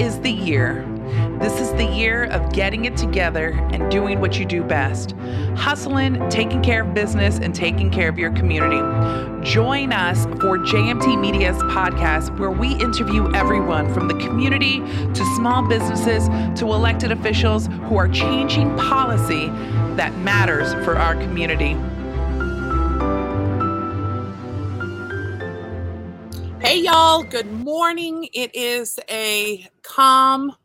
is the year. This is the year of getting it together and doing what you do best hustling, taking care of business, and taking care of your community. Join us for JMT Media's podcast, where we interview everyone from the community to small businesses to elected officials who are changing policy that matters for our community. Y'all. Good morning. It is a calm,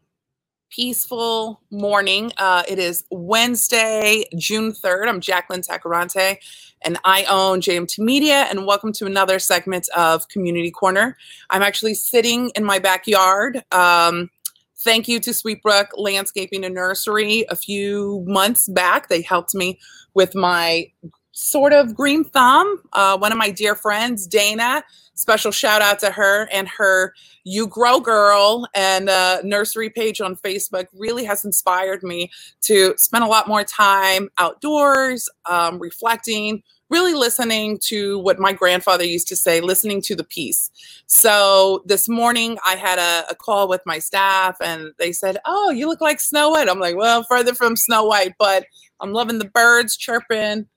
peaceful morning. Uh, it is Wednesday, June 3rd. I'm Jacqueline Tacarante, and I own JMT Media. And welcome to another segment of Community Corner. I'm actually sitting in my backyard. Um, thank you to Sweetbrook Landscaping and Nursery. A few months back, they helped me with my sort of green thumb. Uh, one of my dear friends, Dana, special shout out to her and her You Grow Girl and uh, nursery page on Facebook really has inspired me to spend a lot more time outdoors, um, reflecting, really listening to what my grandfather used to say, listening to the peace. So this morning I had a, a, call with my staff and they said, Oh, you look like Snow White. I'm like, Well, further from Snow White, but I'm loving the birds chirping.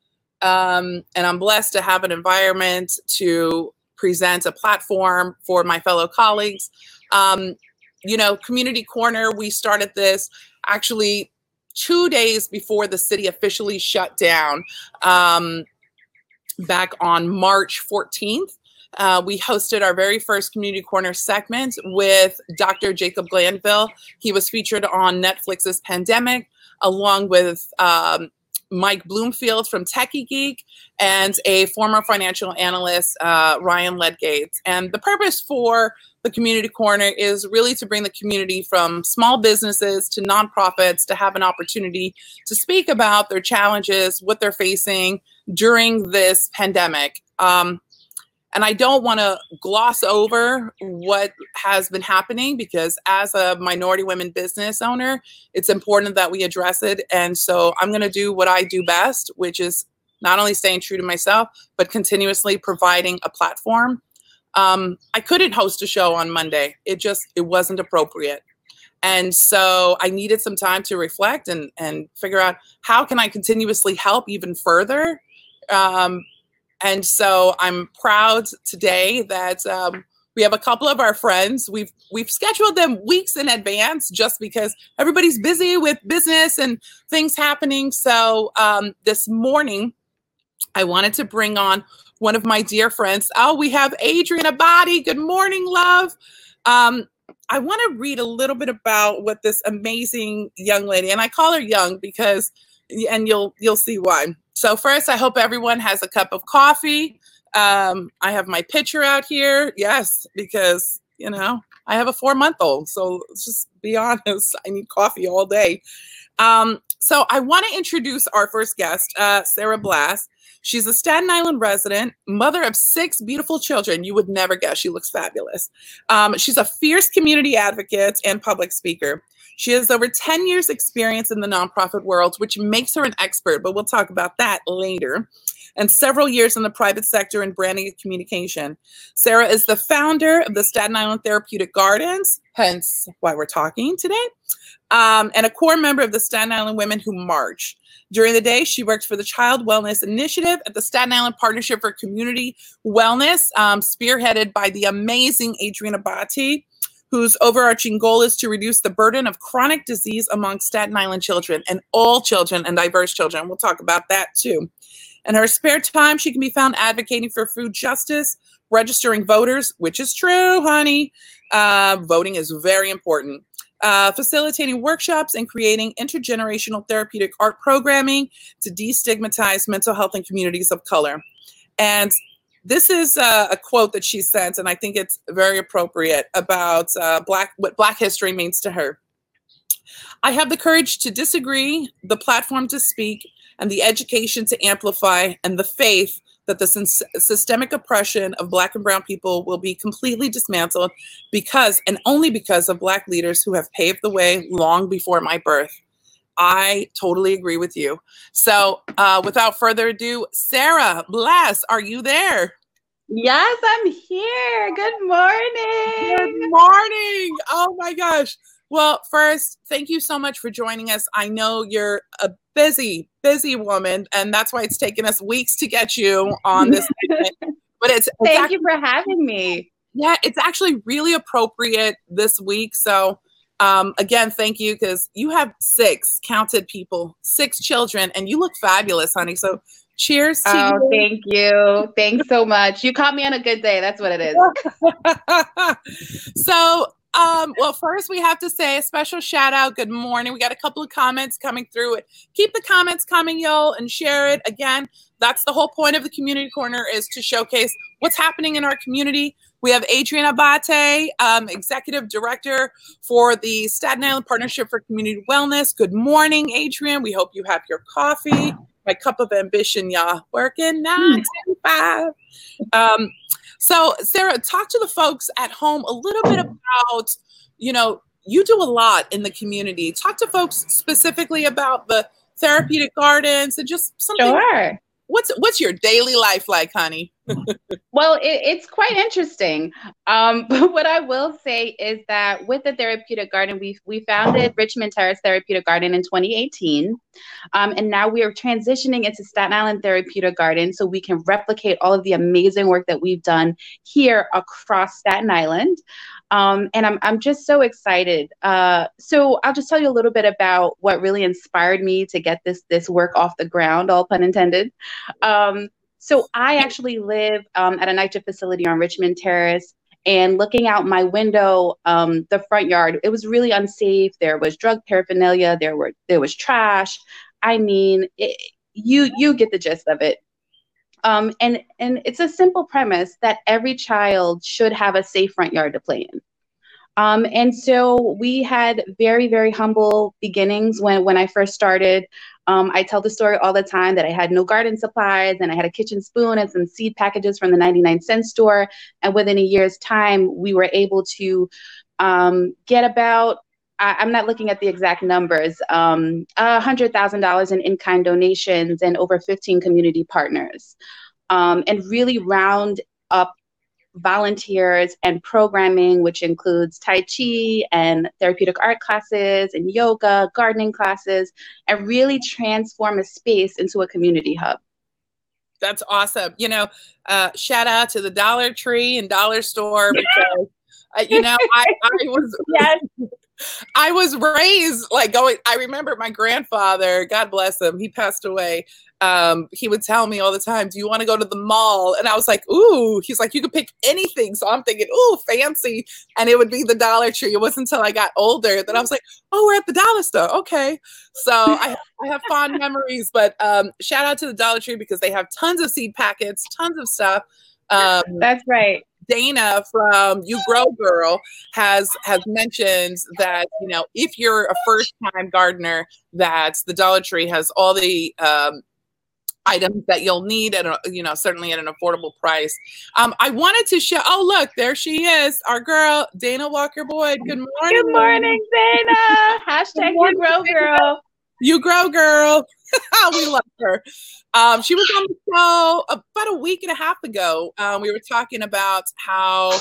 Um, and I'm blessed to have an environment to present a platform for my fellow colleagues. Um, you know, Community Corner, we started this actually two days before the city officially shut down um, back on March 14th. Uh, we hosted our very first Community Corner segment with Dr. Jacob Glanville. He was featured on Netflix's Pandemic, along with um, Mike Bloomfield from Techie Geek, and a former financial analyst, uh, Ryan Ledgate. And the purpose for the Community Corner is really to bring the community from small businesses to nonprofits to have an opportunity to speak about their challenges, what they're facing during this pandemic. Um, and I don't want to gloss over what has been happening because, as a minority women business owner, it's important that we address it. And so I'm going to do what I do best, which is not only staying true to myself, but continuously providing a platform. Um, I couldn't host a show on Monday. It just it wasn't appropriate. And so I needed some time to reflect and and figure out how can I continuously help even further um, and so I'm proud today that um, we have a couple of our friends. We've we've scheduled them weeks in advance just because everybody's busy with business and things happening. So um, this morning, I wanted to bring on one of my dear friends. Oh, we have Adrian Abbate. Good morning, love. Um, I want to read a little bit about what this amazing young lady, and I call her young because, and you'll you'll see why. So first, I hope everyone has a cup of coffee. Um, I have my pitcher out here. Yes, because you know I have a four month old. So let's just be honest. I need coffee all day. Um, so I want to introduce our first guest, uh, Sarah Blass. She's a Staten Island resident, mother of six beautiful children. You would never guess. She looks fabulous. Um, she's a fierce community advocate and public speaker. She has over 10 years' experience in the nonprofit world, which makes her an expert, but we'll talk about that later. And several years in the private sector in branding and communication. Sarah is the founder of the Staten Island Therapeutic Gardens, hence why we're talking today, um, and a core member of the Staten Island Women Who March. During the day, she works for the Child Wellness Initiative at the Staten Island Partnership for Community Wellness, um, spearheaded by the amazing Adrian Abbate whose overarching goal is to reduce the burden of chronic disease among Staten Island children and all children and diverse children. We'll talk about that too. In her spare time, she can be found advocating for food justice, registering voters, which is true, honey. Uh, voting is very important. Uh, facilitating workshops and creating intergenerational therapeutic art programming to destigmatize mental health in communities of color. And this is uh, a quote that she sent, and I think it's very appropriate about uh, black what Black history means to her. I have the courage to disagree, the platform to speak, and the education to amplify, and the faith that the systemic oppression of Black and Brown people will be completely dismantled because and only because of Black leaders who have paved the way long before my birth. I totally agree with you. So, uh, without further ado, Sarah Blass are you there? Yes, I'm here. Good morning. Good morning. Oh my gosh. Well, first, thank you so much for joining us. I know you're a busy, busy woman, and that's why it's taken us weeks to get you on this. but it's, thank actually, you for having me. Yeah, it's actually really appropriate this week. So, um, again, thank you because you have six counted people, six children, and you look fabulous, honey. So, cheers to oh, you. thank you. Thanks so much. You caught me on a good day. That's what it is. so, um, well, first we have to say a special shout out. Good morning. We got a couple of comments coming through it. Keep the comments coming, y'all, and share it. Again, that's the whole point of the community corner is to showcase what's happening in our community. We have Adrian Abbate, um, Executive Director for the Staten Island Partnership for Community Wellness. Good morning, Adrian. We hope you have your coffee. My cup of ambition, y'all. Working nine to five. Um, so, Sarah, talk to the folks at home a little bit about, you know, you do a lot in the community. Talk to folks specifically about the therapeutic gardens and just something. Sure. What's what's your daily life like, honey? well, it, it's quite interesting. Um, but what I will say is that with the therapeutic garden, we we founded Richmond Terrace Therapeutic Garden in 2018, um, and now we are transitioning into Staten Island Therapeutic Garden so we can replicate all of the amazing work that we've done here across Staten Island. Um, and I'm, I'm just so excited. Uh, so I'll just tell you a little bit about what really inspired me to get this this work off the ground, all pun intended. Um, so I actually live um, at a NYCHA facility on Richmond Terrace. And looking out my window, um, the front yard, it was really unsafe. There was drug paraphernalia. There were there was trash. I mean, it, you you get the gist of it. Um, and and it's a simple premise that every child should have a safe front yard to play in. Um, and so we had very, very humble beginnings when, when I first started. Um, I tell the story all the time that I had no garden supplies and I had a kitchen spoon and some seed packages from the 99 cent store. And within a year's time, we were able to um, get about I, am not looking at the exact numbers, um, $100,000 in in kind donations and over 15 community partners, um, and really round up volunteers and programming, which includes Tai Chi and therapeutic art classes and yoga, gardening classes, and really transform a space into a community hub. That's awesome. You know, uh, shout out to the Dollar Tree and Dollar Store because, uh, you know, I, I was yes. I was raised like going. I remember my grandfather, God bless him, he passed away. Um, he would tell me all the time, "Do you want to go to the mall?" And I was like, "Ooh." He's like, "You could pick anything." So I'm thinking, "Ooh, fancy," and it would be the Dollar Tree. It wasn't until I got older that I was like, "Oh, we're at the dollar store." Okay, so I, I have fond memories. But um, shout out to the Dollar Tree because they have tons of seed packets, tons of stuff. Um, That's right. Dana from You Grow Girl has has mentioned that you know if you're a first time gardener, that the Dollar Tree has all the um, items that you'll need at a, you know certainly at an affordable price. Um, I wanted to show. Oh look, there she is, our girl Dana Walker Boyd. Good morning. Good morning, Dana. Hashtag You Grow Girl. You Grow Girl. we love her. Um, she was on the show about a week and a half ago. Um, we were talking about how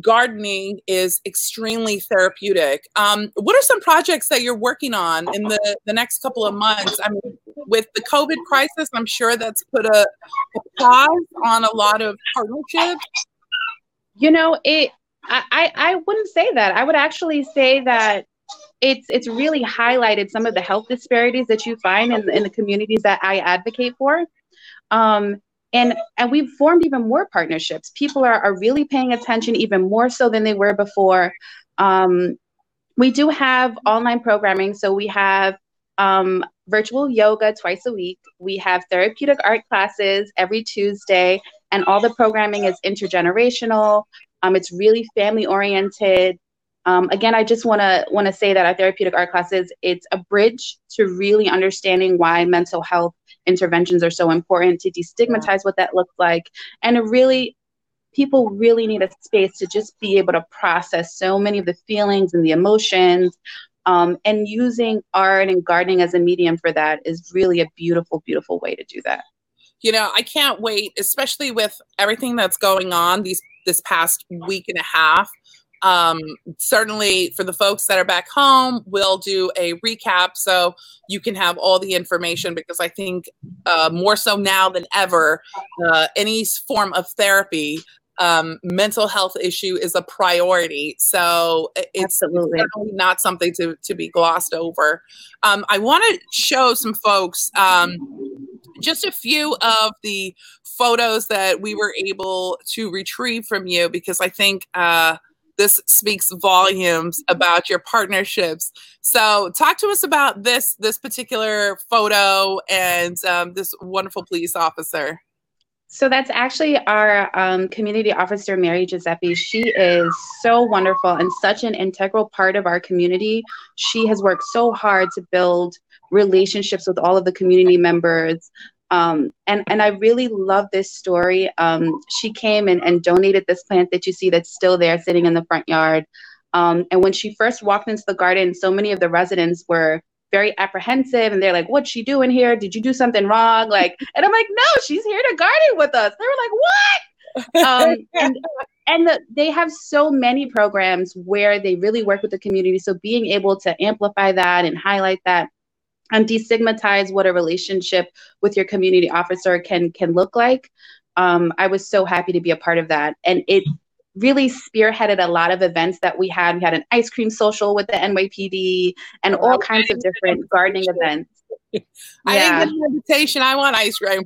gardening is extremely therapeutic. Um, what are some projects that you're working on in the, the next couple of months? I mean, with the COVID crisis, I'm sure that's put a, a pause on a lot of partnerships. You know, it. I, I wouldn't say that. I would actually say that it's it's really highlighted some of the health disparities that you find in, in the communities that I advocate for. Um, and and we've formed even more partnerships. People are, are really paying attention even more so than they were before. Um, we do have online programming, so we have um, virtual yoga twice a week. We have therapeutic art classes every Tuesday, and all the programming is intergenerational. Um, it's really family oriented. Um, again, I just want to want to say that our therapeutic art classes it's a bridge to really understanding why mental health interventions are so important to destigmatize what that looks like and really people really need a space to just be able to process so many of the feelings and the emotions um, and using art and gardening as a medium for that is really a beautiful beautiful way to do that you know, I can't wait, especially with everything that's going on these this past week and a half. Um, certainly for the folks that are back home, we'll do a recap so you can have all the information because I think uh, more so now than ever, uh, any form of therapy um, mental health issue is a priority. So it's Absolutely. not something to, to be glossed over. Um, I want to show some folks um, just a few of the photos that we were able to retrieve from you because I think uh, this speaks volumes about your partnerships. So talk to us about this this particular photo and um, this wonderful police officer. So that's actually our um, community officer, Mary Giuseppe. She is so wonderful and such an integral part of our community. She has worked so hard to build relationships with all of the community members. Um, and, and I really love this story. Um, she came and, and donated this plant that you see that's still there sitting in the front yard. Um, and when she first walked into the garden, so many of the residents were very apprehensive and they're like, What's she doing here? Did you do something wrong? Like, and I'm like, No, she's here to garden with us. They were like, What? um, and and the, they have so many programs where they really work with the community. So being able to amplify that and highlight that and destigmatize what a relationship with your community officer can can look like. Um, I was so happy to be a part of that, and it really spearheaded a lot of events that we had. We had an ice cream social with the NYPD and all kinds of different gardening events. I yeah. didn't get an invitation. I want ice cream.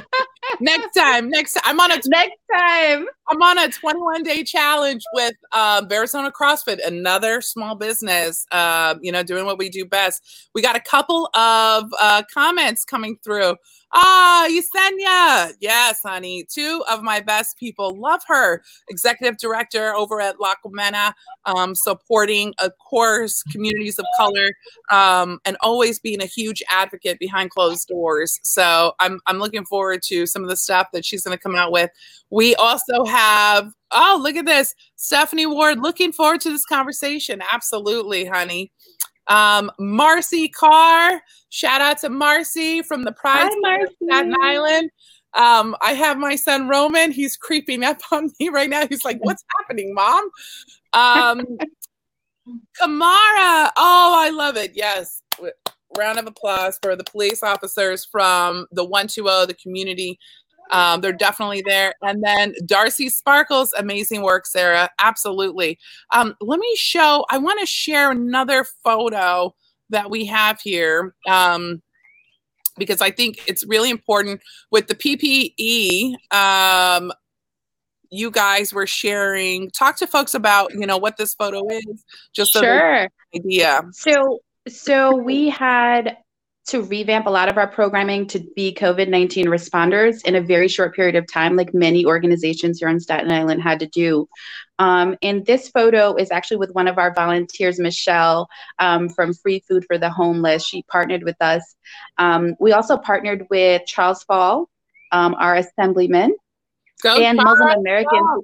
next time, next time. I'm on a next time. I'm on a 21 day challenge with um, Arizona CrossFit, another small business. Uh, you know, doing what we do best. We got a couple of uh, comments coming through. Ah, Yesenia. Yes, honey. Two of my best people. Love her. Executive director over at La Colmena, um, supporting, of course, communities of color um, and always being a huge advocate behind closed doors. So I'm, I'm looking forward to some of the stuff that she's going to come out with. We also have, oh, look at this. Stephanie Ward, looking forward to this conversation. Absolutely, honey. Um, Marcy Carr, shout out to Marcy from the Pride Hi, Staten Island. Um, I have my son Roman. He's creeping up on me right now. He's like, "What's happening, mom?" Um, Kamara. Oh, I love it. Yes. Round of applause for the police officers from the 120, the community um, they're definitely there. And then Darcy Sparkles, amazing work, Sarah. Absolutely. Um, let me show, I want to share another photo that we have here. Um, because I think it's really important with the PPE. Um, you guys were sharing. Talk to folks about you know what this photo is, just so sure idea. So so we had to revamp a lot of our programming to be COVID 19 responders in a very short period of time, like many organizations here on Staten Island had to do. Um, and this photo is actually with one of our volunteers, Michelle um, from Free Food for the Homeless. She partnered with us. Um, we also partnered with Charles Fall, um, our assemblyman, Go and Muslim American.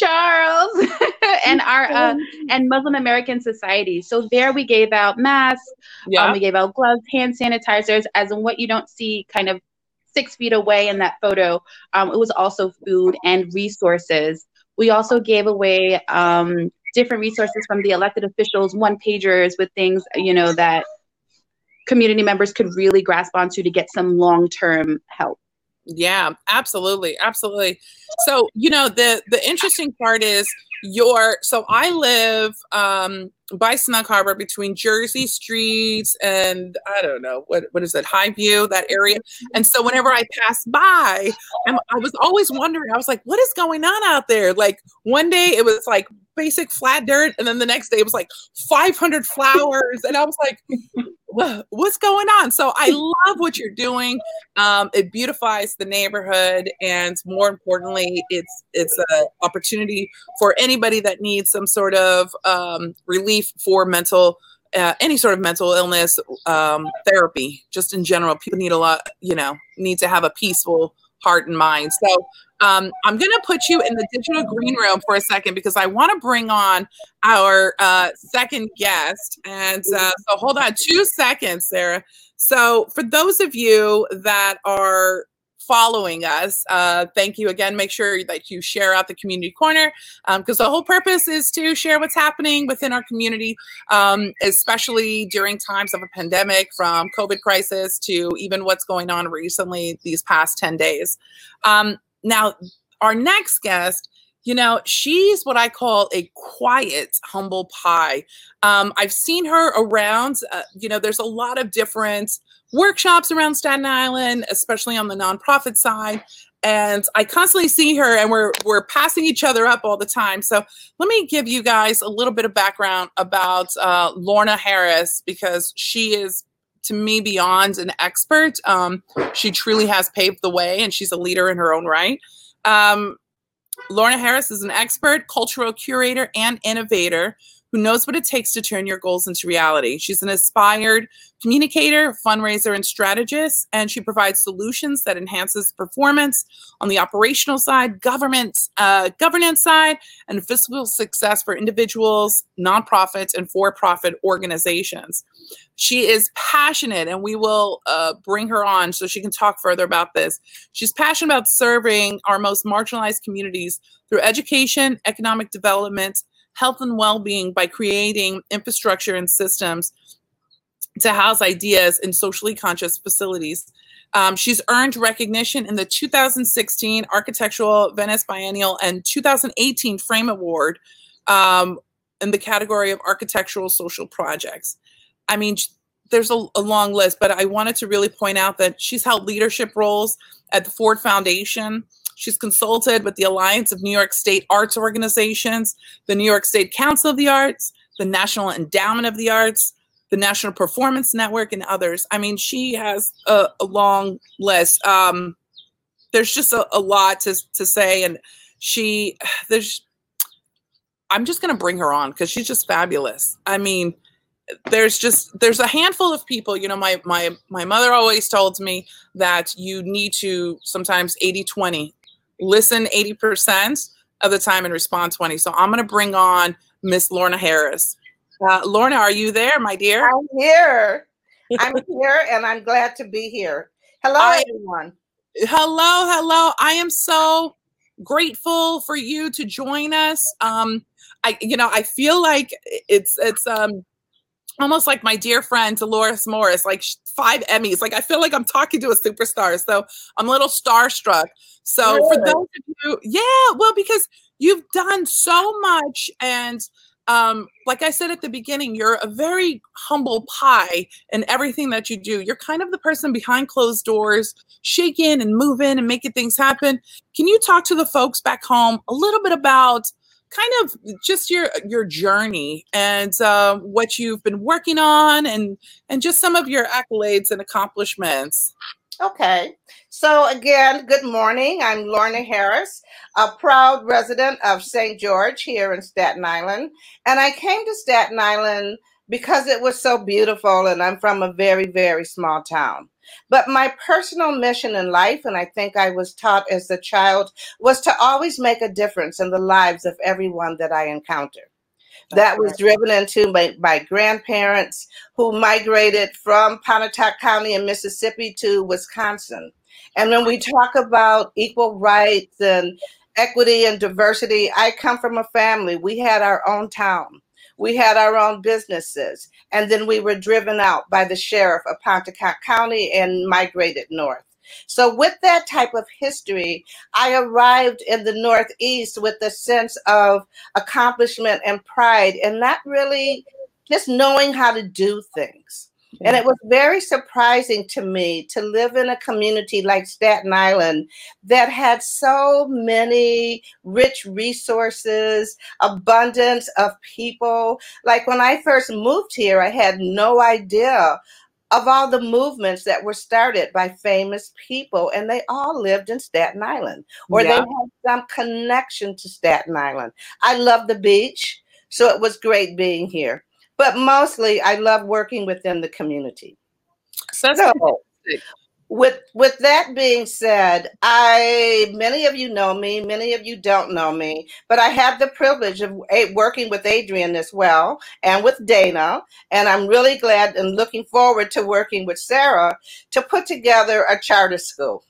Charles and our uh, and Muslim American Society. So there we gave out masks, yeah. Um, we gave out gloves, hand sanitizers, as in what you don't see kind of six feet away in that photo. Um, it was also food and resources. We also gave away um, different resources from the elected officials, one pagers with things you know that community members could really grasp onto to get some long term help. Yeah, absolutely, absolutely. So, you know, the the interesting part is your so I live um by Snug Harbor between Jersey Streets and I don't know what what is it Highview that area and so whenever I pass by I'm, I was always wondering I was like what is going on out there like one day it was like basic flat dirt and then the next day it was like 500 flowers and I was like what's going on? So I love what you're doing. Um, it beautifies the neighborhood, and more importantly, it's it's an opportunity for anybody that needs some sort of um, relief for mental. Uh, any sort of mental illness um, therapy just in general people need a lot you know need to have a peaceful heart and mind so um, I'm going to put you in the digital green room for a second because I want to bring on our uh, second guest. And uh, so hold on two seconds, Sarah. So for those of you that are following us. Uh, thank you again. Make sure that you share out the community corner because um, the whole purpose is to share what's happening within our community, um, especially during times of a pandemic, from COVID crisis to even what's going on recently these past 10 days. Um, now, our next guest you know, she's what I call a quiet, humble pie. Um, I've seen her around. Uh, you know, there's a lot of different workshops around Staten Island, especially on the nonprofit side. And I constantly see her, and we're we're passing each other up all the time. So let me give you guys a little bit of background about uh, Lorna Harris because she is to me beyond an expert. Um, she truly has paved the way, and she's a leader in her own right. Um, Lorna Harris is an expert, cultural curator, and innovator who knows what it takes to turn your goals into reality. She's an aspired communicator, fundraiser, and strategist, and she provides solutions that enhances performance on the operational side, government uh, governance side, and fiscal success for individuals, nonprofits, and for-profit organizations. She is passionate, and we will uh, bring her on so she can talk further about this. She's passionate about serving our most marginalized communities through education, economic development, health and well-being by creating infrastructure and systems to house ideas in socially conscious facilities. Um, she's earned recognition in the 2016 Architectural Venice Biennial and 2018 Frame Award um, in the category of architectural social projects. I mean, there's a, a, long list, but I wanted to really point out that she's held leadership roles at the Ford Foundation, She's consulted with the Alliance of New York State Arts Organizations, the New York State Council of the Arts, the National Endowment of the Arts, the National Performance Network, and others. I mean, she has a, a long list. Um, there's just a, a lot to, to say, and she, there's, I'm just going to bring her on because she's just fabulous. I mean, there's just there's a handful of people you know my my my mother always told me that you need to sometimes 80 20 listen 80% of the time and respond 20. So I'm going to bring on Miss Lorna Harris. Uh, Lorna, are you there, my dear? I'm here. I'm here and I'm glad to be here. Hello, I, everyone. Hello, hello. I am so grateful for you to join us. Um, I, you know, I feel like it's, it's, um, almost like my dear friend Dolores Morris, like five Emmys. Like I feel like I'm talking to a superstar. So I'm a little starstruck. So really? for those of you, yeah, well, because you've done so much and um, like I said at the beginning, you're a very humble pie in everything that you do. You're kind of the person behind closed doors, shaking and moving and making things happen. Can you talk to the folks back home a little bit about kind of just your your journey and uh, what you've been working on and and just some of your accolades and accomplishments. Okay. So again good morning. I'm lorna harris a proud resident of st george here in staten island and i came to staten island because it was so beautiful and i'm from a very very small town but my personal mission in life, and I think I was taught as a child, was to always make a difference in the lives of everyone that I encounter. That was driven into by my grandparents who migrated from Pontotoc County in Mississippi to Wisconsin. And when we talk about equal rights and equity and diversity, I come from a family. We had our own town. We had our own businesses. And then we were driven out by the sheriff of Pontotoc County and migrated north. So, with that type of history, I arrived in the Northeast with a sense of accomplishment and pride, and not really just knowing how to do things. And it was very surprising to me to live in a community like Staten Island that had so many rich resources, abundance of people. Like when I first moved here, I had no idea of all the movements that were started by famous people, and they all lived in Staten Island or yeah. they had some connection to Staten Island. I love the beach, so it was great being here but mostly I love working within the community. So, with with that being said, I many of you know me, many of you don't know me, but I have the privilege of eh, working with Adrian as well and with Dana, and I'm really glad and looking forward to working with Sarah to put together a charter school.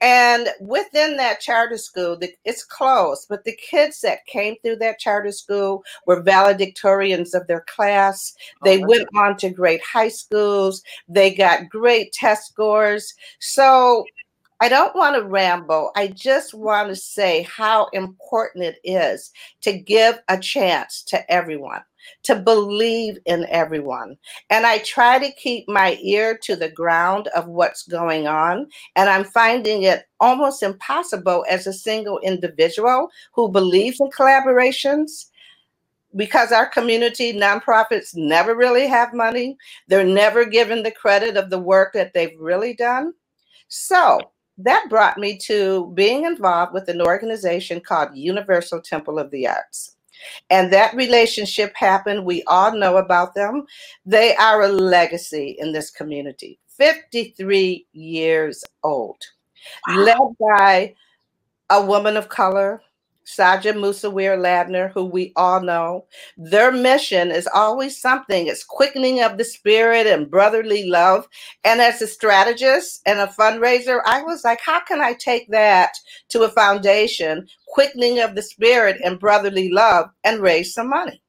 And within that charter school, the, it's closed, but the kids that came through that charter school were valedictorians of their class. Oh, they oh, went on to great high schools. They got great test scores. So I don't want to ramble. I just want to say how important it is to give a chance to everyone to believe in everyone. And I try to keep my ear to the ground of what's going on. And I'm finding it almost impossible as a single individual who believes in collaborations because our community nonprofits never really have money. They're never given the credit of the work that they've really done. So that brought me to being involved with an organization called Universal Temple of the Arts. And that relationship happened. We all know about them. They are a legacy in this community, 53 years old, wow. led by a woman of color, Sajda Musawwir Ladner, who we all know. Their mission is always something. It's quickening of the spirit and brotherly love. And as a strategist and a fundraiser, I was like, how can I take that to a foundation, quickening of the spirit and brotherly love, and raise some money?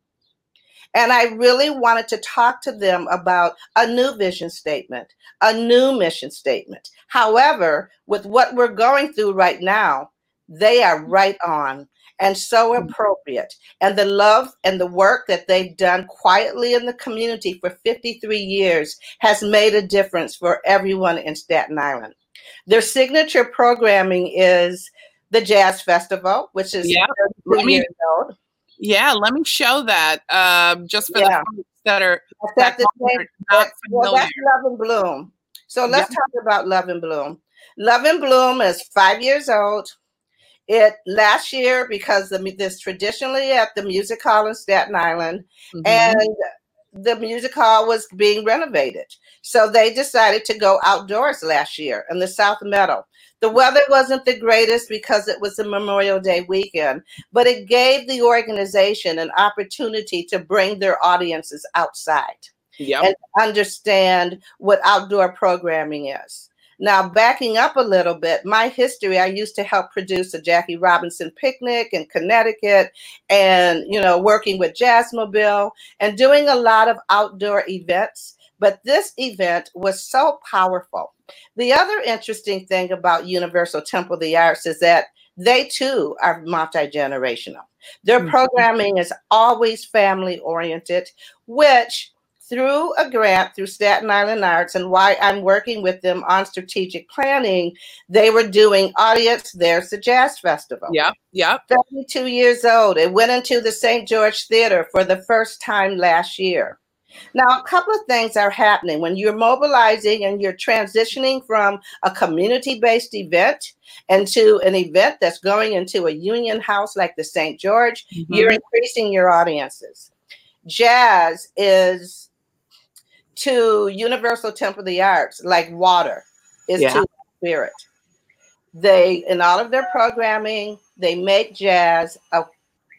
And I really wanted to talk to them about a new vision statement, a new mission statement. However, with what we're going through right now, they are right on and so mm. appropriate. And the love and the work that they've done quietly in the community for 53 years has made a difference for everyone in Staten Island. Their signature programming is the Jazz Festival, which is yeah. let me, Yeah, let me show that um, just for yeah. the folks that are that the same, not well, that's Love and Bloom. So let's talk about Love and Bloom. Love and Bloom is five years old. It last year because the, this traditionally at the music hall in Staten Island, mm-hmm. and the music hall was being renovated. So they decided to go outdoors last year in the South Meadow. The weather wasn't the greatest because it was a Memorial Day weekend, but it gave the organization an opportunity to bring their audiences outside yep. and understand what outdoor programming is. Now, backing up a little bit, my history, I used to help produce a Jackie Robinson picnic in Connecticut and, you know, working with Jazzmobile and doing a lot of outdoor events. But this event was so powerful. The other interesting thing about Universal Temple of the Arts is that they too are multi generational. Their mm-hmm. programming is always family oriented, which through a grant through Staten Island Arts and why I'm working with them on strategic planning, they were doing audience. There's the Jazz Festival. Yeah, yeah. 72 years old. It went into the St. George Theater for the first time last year. Now, a couple of things are happening when you're mobilizing and you're transitioning from a community based event into an event that's going into a union house like the St. George, mm-hmm. you're increasing your audiences. Jazz is to Universal Temple of the Arts, like water is yeah. to spirit. They, in all of their programming, they make jazz a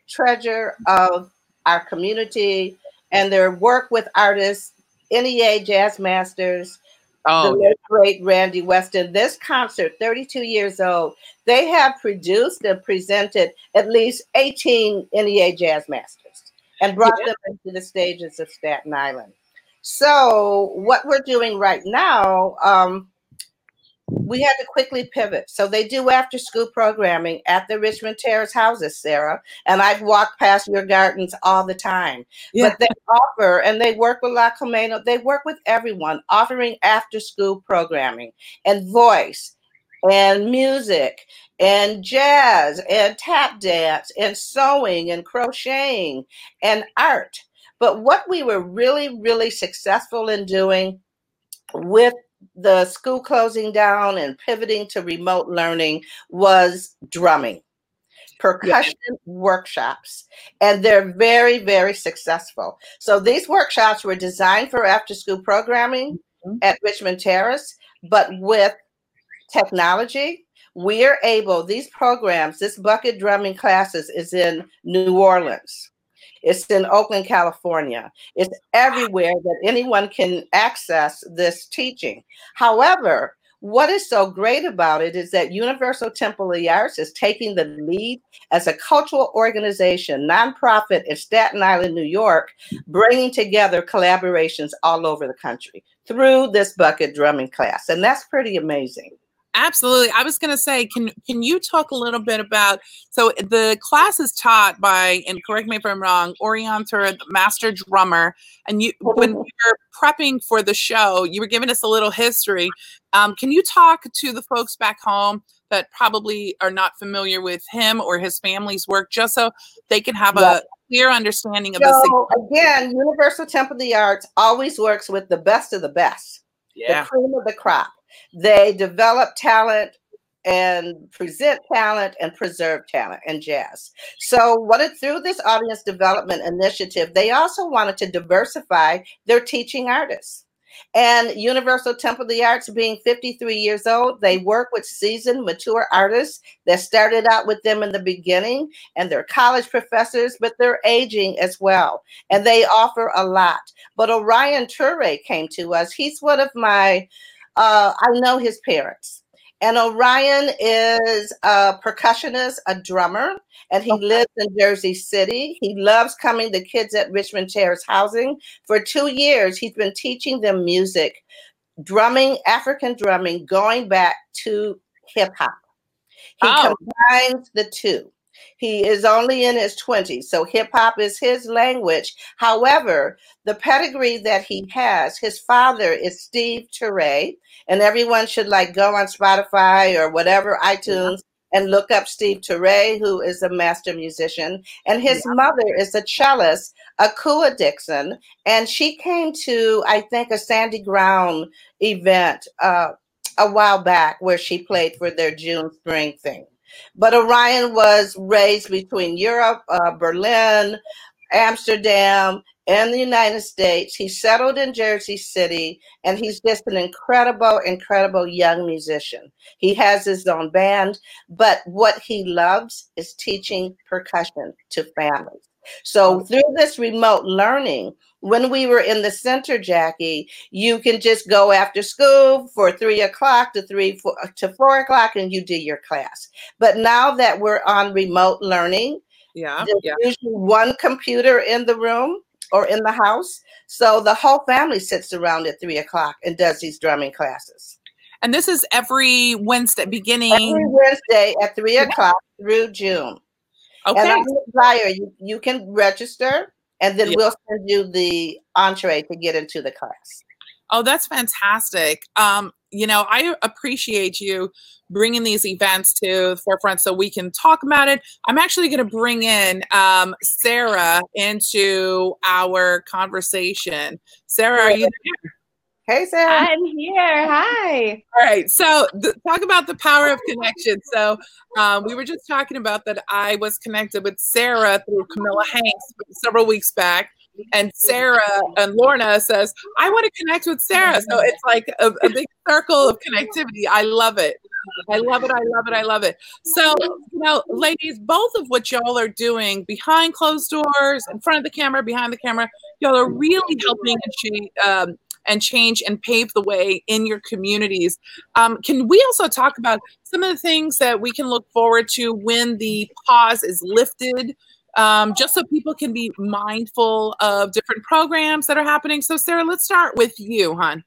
treasure of our community and their work with artists, NEA Jazz Masters, oh, the great Randy Weston. This concert, 32 years old, they have produced and presented at least 18 NEA Jazz Masters and brought yeah. them into the stages of Staten Island. So what we're doing right now, um, we had to quickly pivot. So they do after school programming at the Richmond Terrace houses, Sarah. And I've walked past your gardens all the time. Yeah. But they offer, and they work with La Colmena, they work with everyone, offering after school programming and voice and music and jazz and tap dance and sewing and crocheting and art. But what we were really, really successful in doing with the school closing down and pivoting to remote learning was drumming percussion yeah. workshops and they're very very successful so these workshops were designed for after school programming mm-hmm. at richmond terrace but with technology we're able these programs this bucket drumming classes is in new orleans it's in Oakland, California. It's everywhere that anyone can access this teaching. However, what is so great about it is that Universal Temple of the Arts is taking the lead as a cultural organization, nonprofit in Staten Island, New York, bringing together collaborations all over the country through this bucket drumming class. And that's pretty amazing. Absolutely. I was going to say, can can you talk a little bit about? So the class is taught by, and correct me if I'm wrong, Orion Turre, the master drummer. And you, when we were prepping for the show, you were giving us a little history. Um, can you talk to the folks back home that probably are not familiar with him or his family's work, just so they can have a clear understanding of so, this? Again, Universal Temple of the Arts always works with the best of the best, yeah. the cream of the crop. They develop talent and present talent and preserve talent in jazz. So, what it, through this audience development initiative, they also wanted to diversify their teaching artists. And Universal Temple of the Arts, being 53 years old, they work with seasoned, mature artists that started out with them in the beginning, and they're college professors, but they're aging as well. And they offer a lot. But Orion Turre came to us. He's one of my uh, I know his parents. And Orion is a percussionist, a drummer, and he okay. lives in Jersey City. He loves coming to the kids at Richmond Terrace Housing. For two years, he's been teaching them music, drumming, African drumming, going back to hip hop. He oh. combines the two. He is only in his 20s, so hip hop is his language. However, the pedigree that he has, his father is Steve Turre, and everyone should like go on Spotify or whatever iTunes yeah. and look up Steve Turre, who is a master musician, and his yeah. mother is a cellist, Akua Dixon, and she came to I think a Sandy Ground event uh, a while back where she played for their June Spring thing. But Orion was raised between Europe, uh, Berlin, Amsterdam, and the United States. He settled in Jersey City, and he's just an incredible, incredible young musician. He has his own band, but what he loves is teaching percussion to families. So oh. through this remote learning, when we were in the center, Jackie, you can just go after school for three o'clock to three four, to four o'clock, and you do your class. But now that we're on remote learning, yeah, there's yeah. usually one computer in the room or in the house, so the whole family sits around at three o'clock and does these drumming classes. And this is every Wednesday, beginning every Wednesday at three o'clock through June. Okay. And on the flyer, you, you can register and then yeah. we'll send you the entree to get into the class. Oh, that's fantastic. Um, you know, I appreciate you bringing these events to the forefront so we can talk about it. I'm actually going to bring in um, Sarah into our conversation. Sarah, are you there? Hey, Sarah. I'm here. Hi. All right. So, th- talk about the power of connection. So, um, we were just talking about that I was connected with Sarah through Camilla Hanks several weeks back. And Sarah and Lorna says, I want to connect with Sarah. So, it's like a, a big circle of connectivity. I love it. I love it. I love it. I love it. So, you know, ladies, both of what y'all are doing behind closed doors, in front of the camera, behind the camera, y'all are really helping achieve. Um, and change and pave the way in your communities. Um, can we also talk about some of the things that we can look forward to when the pause is lifted? Um, just so people can be mindful of different programs that are happening. So, Sarah, let's start with you, hon.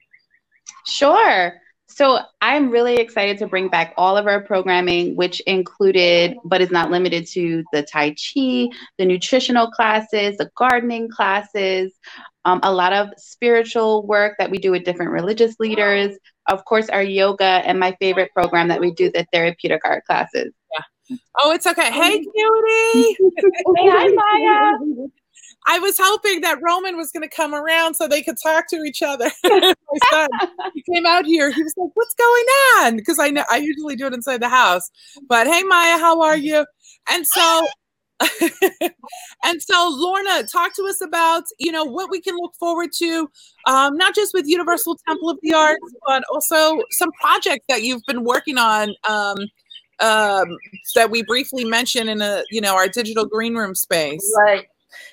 Sure. So I'm really excited to bring back all of our programming, which included, but is not limited to, the Tai Chi, the nutritional classes, the gardening classes, um, a lot of spiritual work that we do with different religious leaders, of course, our yoga, and my favorite program that we do, the therapeutic art classes. Yeah. Oh, it's okay. Hey, cutie. hey, hi, Maya. I was hoping that Roman was going to come around so they could talk to each other. My son, he came out here. He was like, "What's going on?" Because I know I usually do it inside the house. But hey, Maya, how are you? And so, and so, Lorna, talk to us about you know what we can look forward to, um, not just with Universal Temple of the Arts, but also some projects that you've been working on. Um, um, that we briefly mentioned in a you know our digital green room space. Right.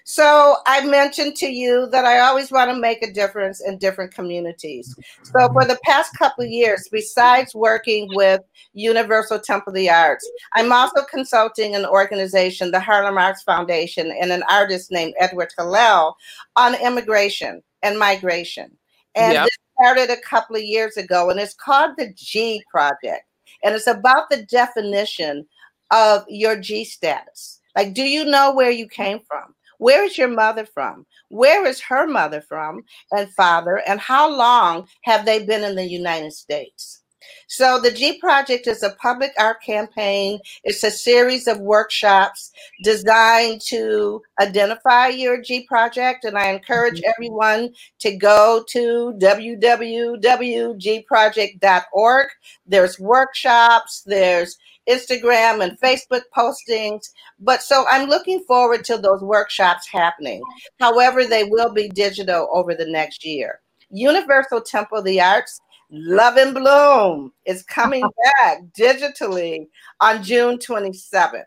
So I mentioned to you that I always want to make a difference in different communities. So mm-hmm. for the past couple of years, besides working with Universal Temple of the Arts, I'm also consulting an organization, the Harlem Arts Foundation, and an artist named Edward Hillel on immigration and migration. And yep. this started a couple of years ago, and it's called the G Project. And it's about the definition of your G status. Like, do you know where you came from? Where is your mother from? Where is her mother from and father? And how long have they been in the United States? So, the G Project is a public art campaign. It's a series of workshops designed to identify your G Project. And I encourage mm-hmm. everyone to go to www.gproject.org. There's workshops, there's Instagram and Facebook postings. But so I'm looking forward to those workshops happening. However, they will be digital over the next year. Universal Temple of the Arts, Love and Bloom is coming back digitally on June 27th.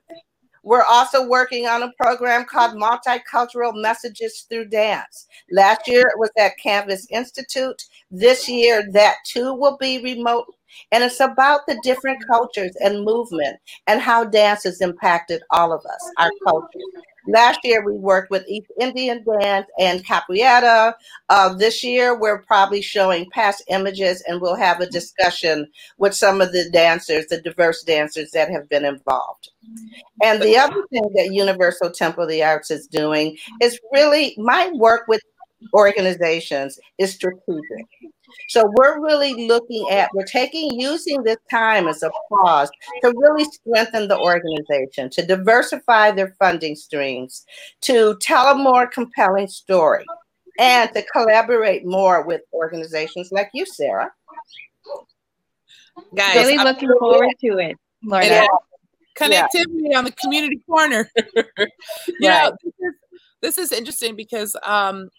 We're also working on a program called Multicultural Messages Through Dance. Last year it was at Canvas Institute. This year that too will be remote and it's about the different cultures and movement and how dance has impacted all of us, our culture. Last year, we worked with East Indian dance and capoeira. Uh, this year, we're probably showing past images and we'll have a discussion with some of the dancers, the diverse dancers that have been involved. And the other thing that Universal Temple of the Arts is doing is really my work with organizations is strategic. So we're really looking at, we're taking, using this time as a pause to really strengthen the organization, to diversify their funding streams, to tell a more compelling story, and to collaborate more with organizations like you, Sarah. Guys, really I'm looking forward to it, Lorna. Yeah. Connectivity yeah. on the community corner. you right. know, this is, this is interesting because um,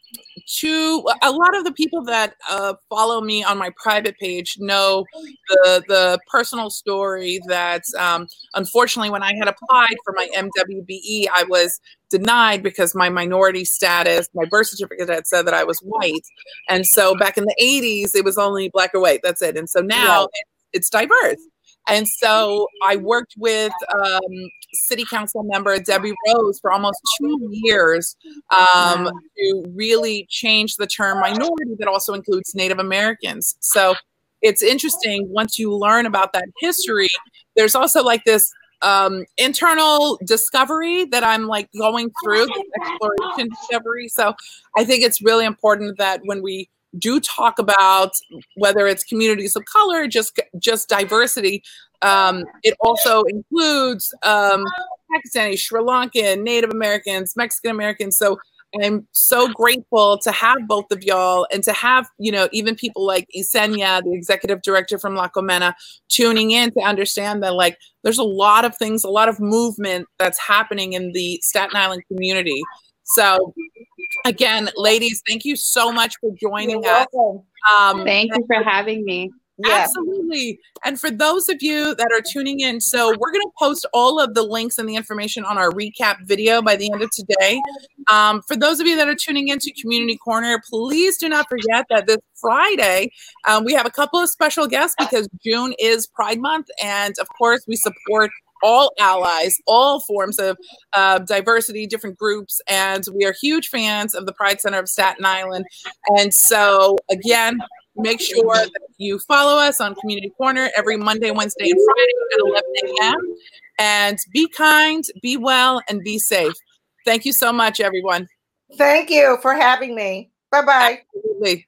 to a lot of the people that uh, follow me on my private page know the the personal story that um, unfortunately when I had applied for my MWBE I was denied because my minority status my birth certificate had said that I was white. And so back in the 80s it was only black or white. That's it. And so now yeah. it's diverse and so I worked with um, city council member Debi Rose for almost two years um, to really change the term minority that also includes Native Americans. So it's interesting once you learn about that history, there's also like this um, internal discovery that I'm like going through, exploration discovery. So I think it's really important that when we do talk about whether it's communities of color, just just diversity. Um, it also includes um, Pakistani, Sri Lankan, Native Americans, Mexican Americans. So I'm so grateful to have both of y'all and to have, you know, even people like Isenia, the executive director from La Colmena, tuning in to understand that like there's a lot of things, a lot of movement that's happening in the Staten Island community. So again, ladies, thank you so much for joining You're us. Um, thank you for having me. Yeah. Absolutely. And for those of you that are tuning in, so we're going to post all of the links and the information on our recap video by the end of today. Um, for those of you that are tuning into Community Corner, please do not forget that this Friday um, we have a couple of special guests because June is Pride Month. And of course, we support all allies, all forms of uh, diversity, different groups. And we are huge fans of the Pride Center of Staten Island. And so, again, make sure that you follow us on Community Corner every Monday, Wednesday, and Friday at 11 a.m. And be kind, be well, and be safe. Thank you so much, everyone. Thank you for having me. Bye bye. Absolutely.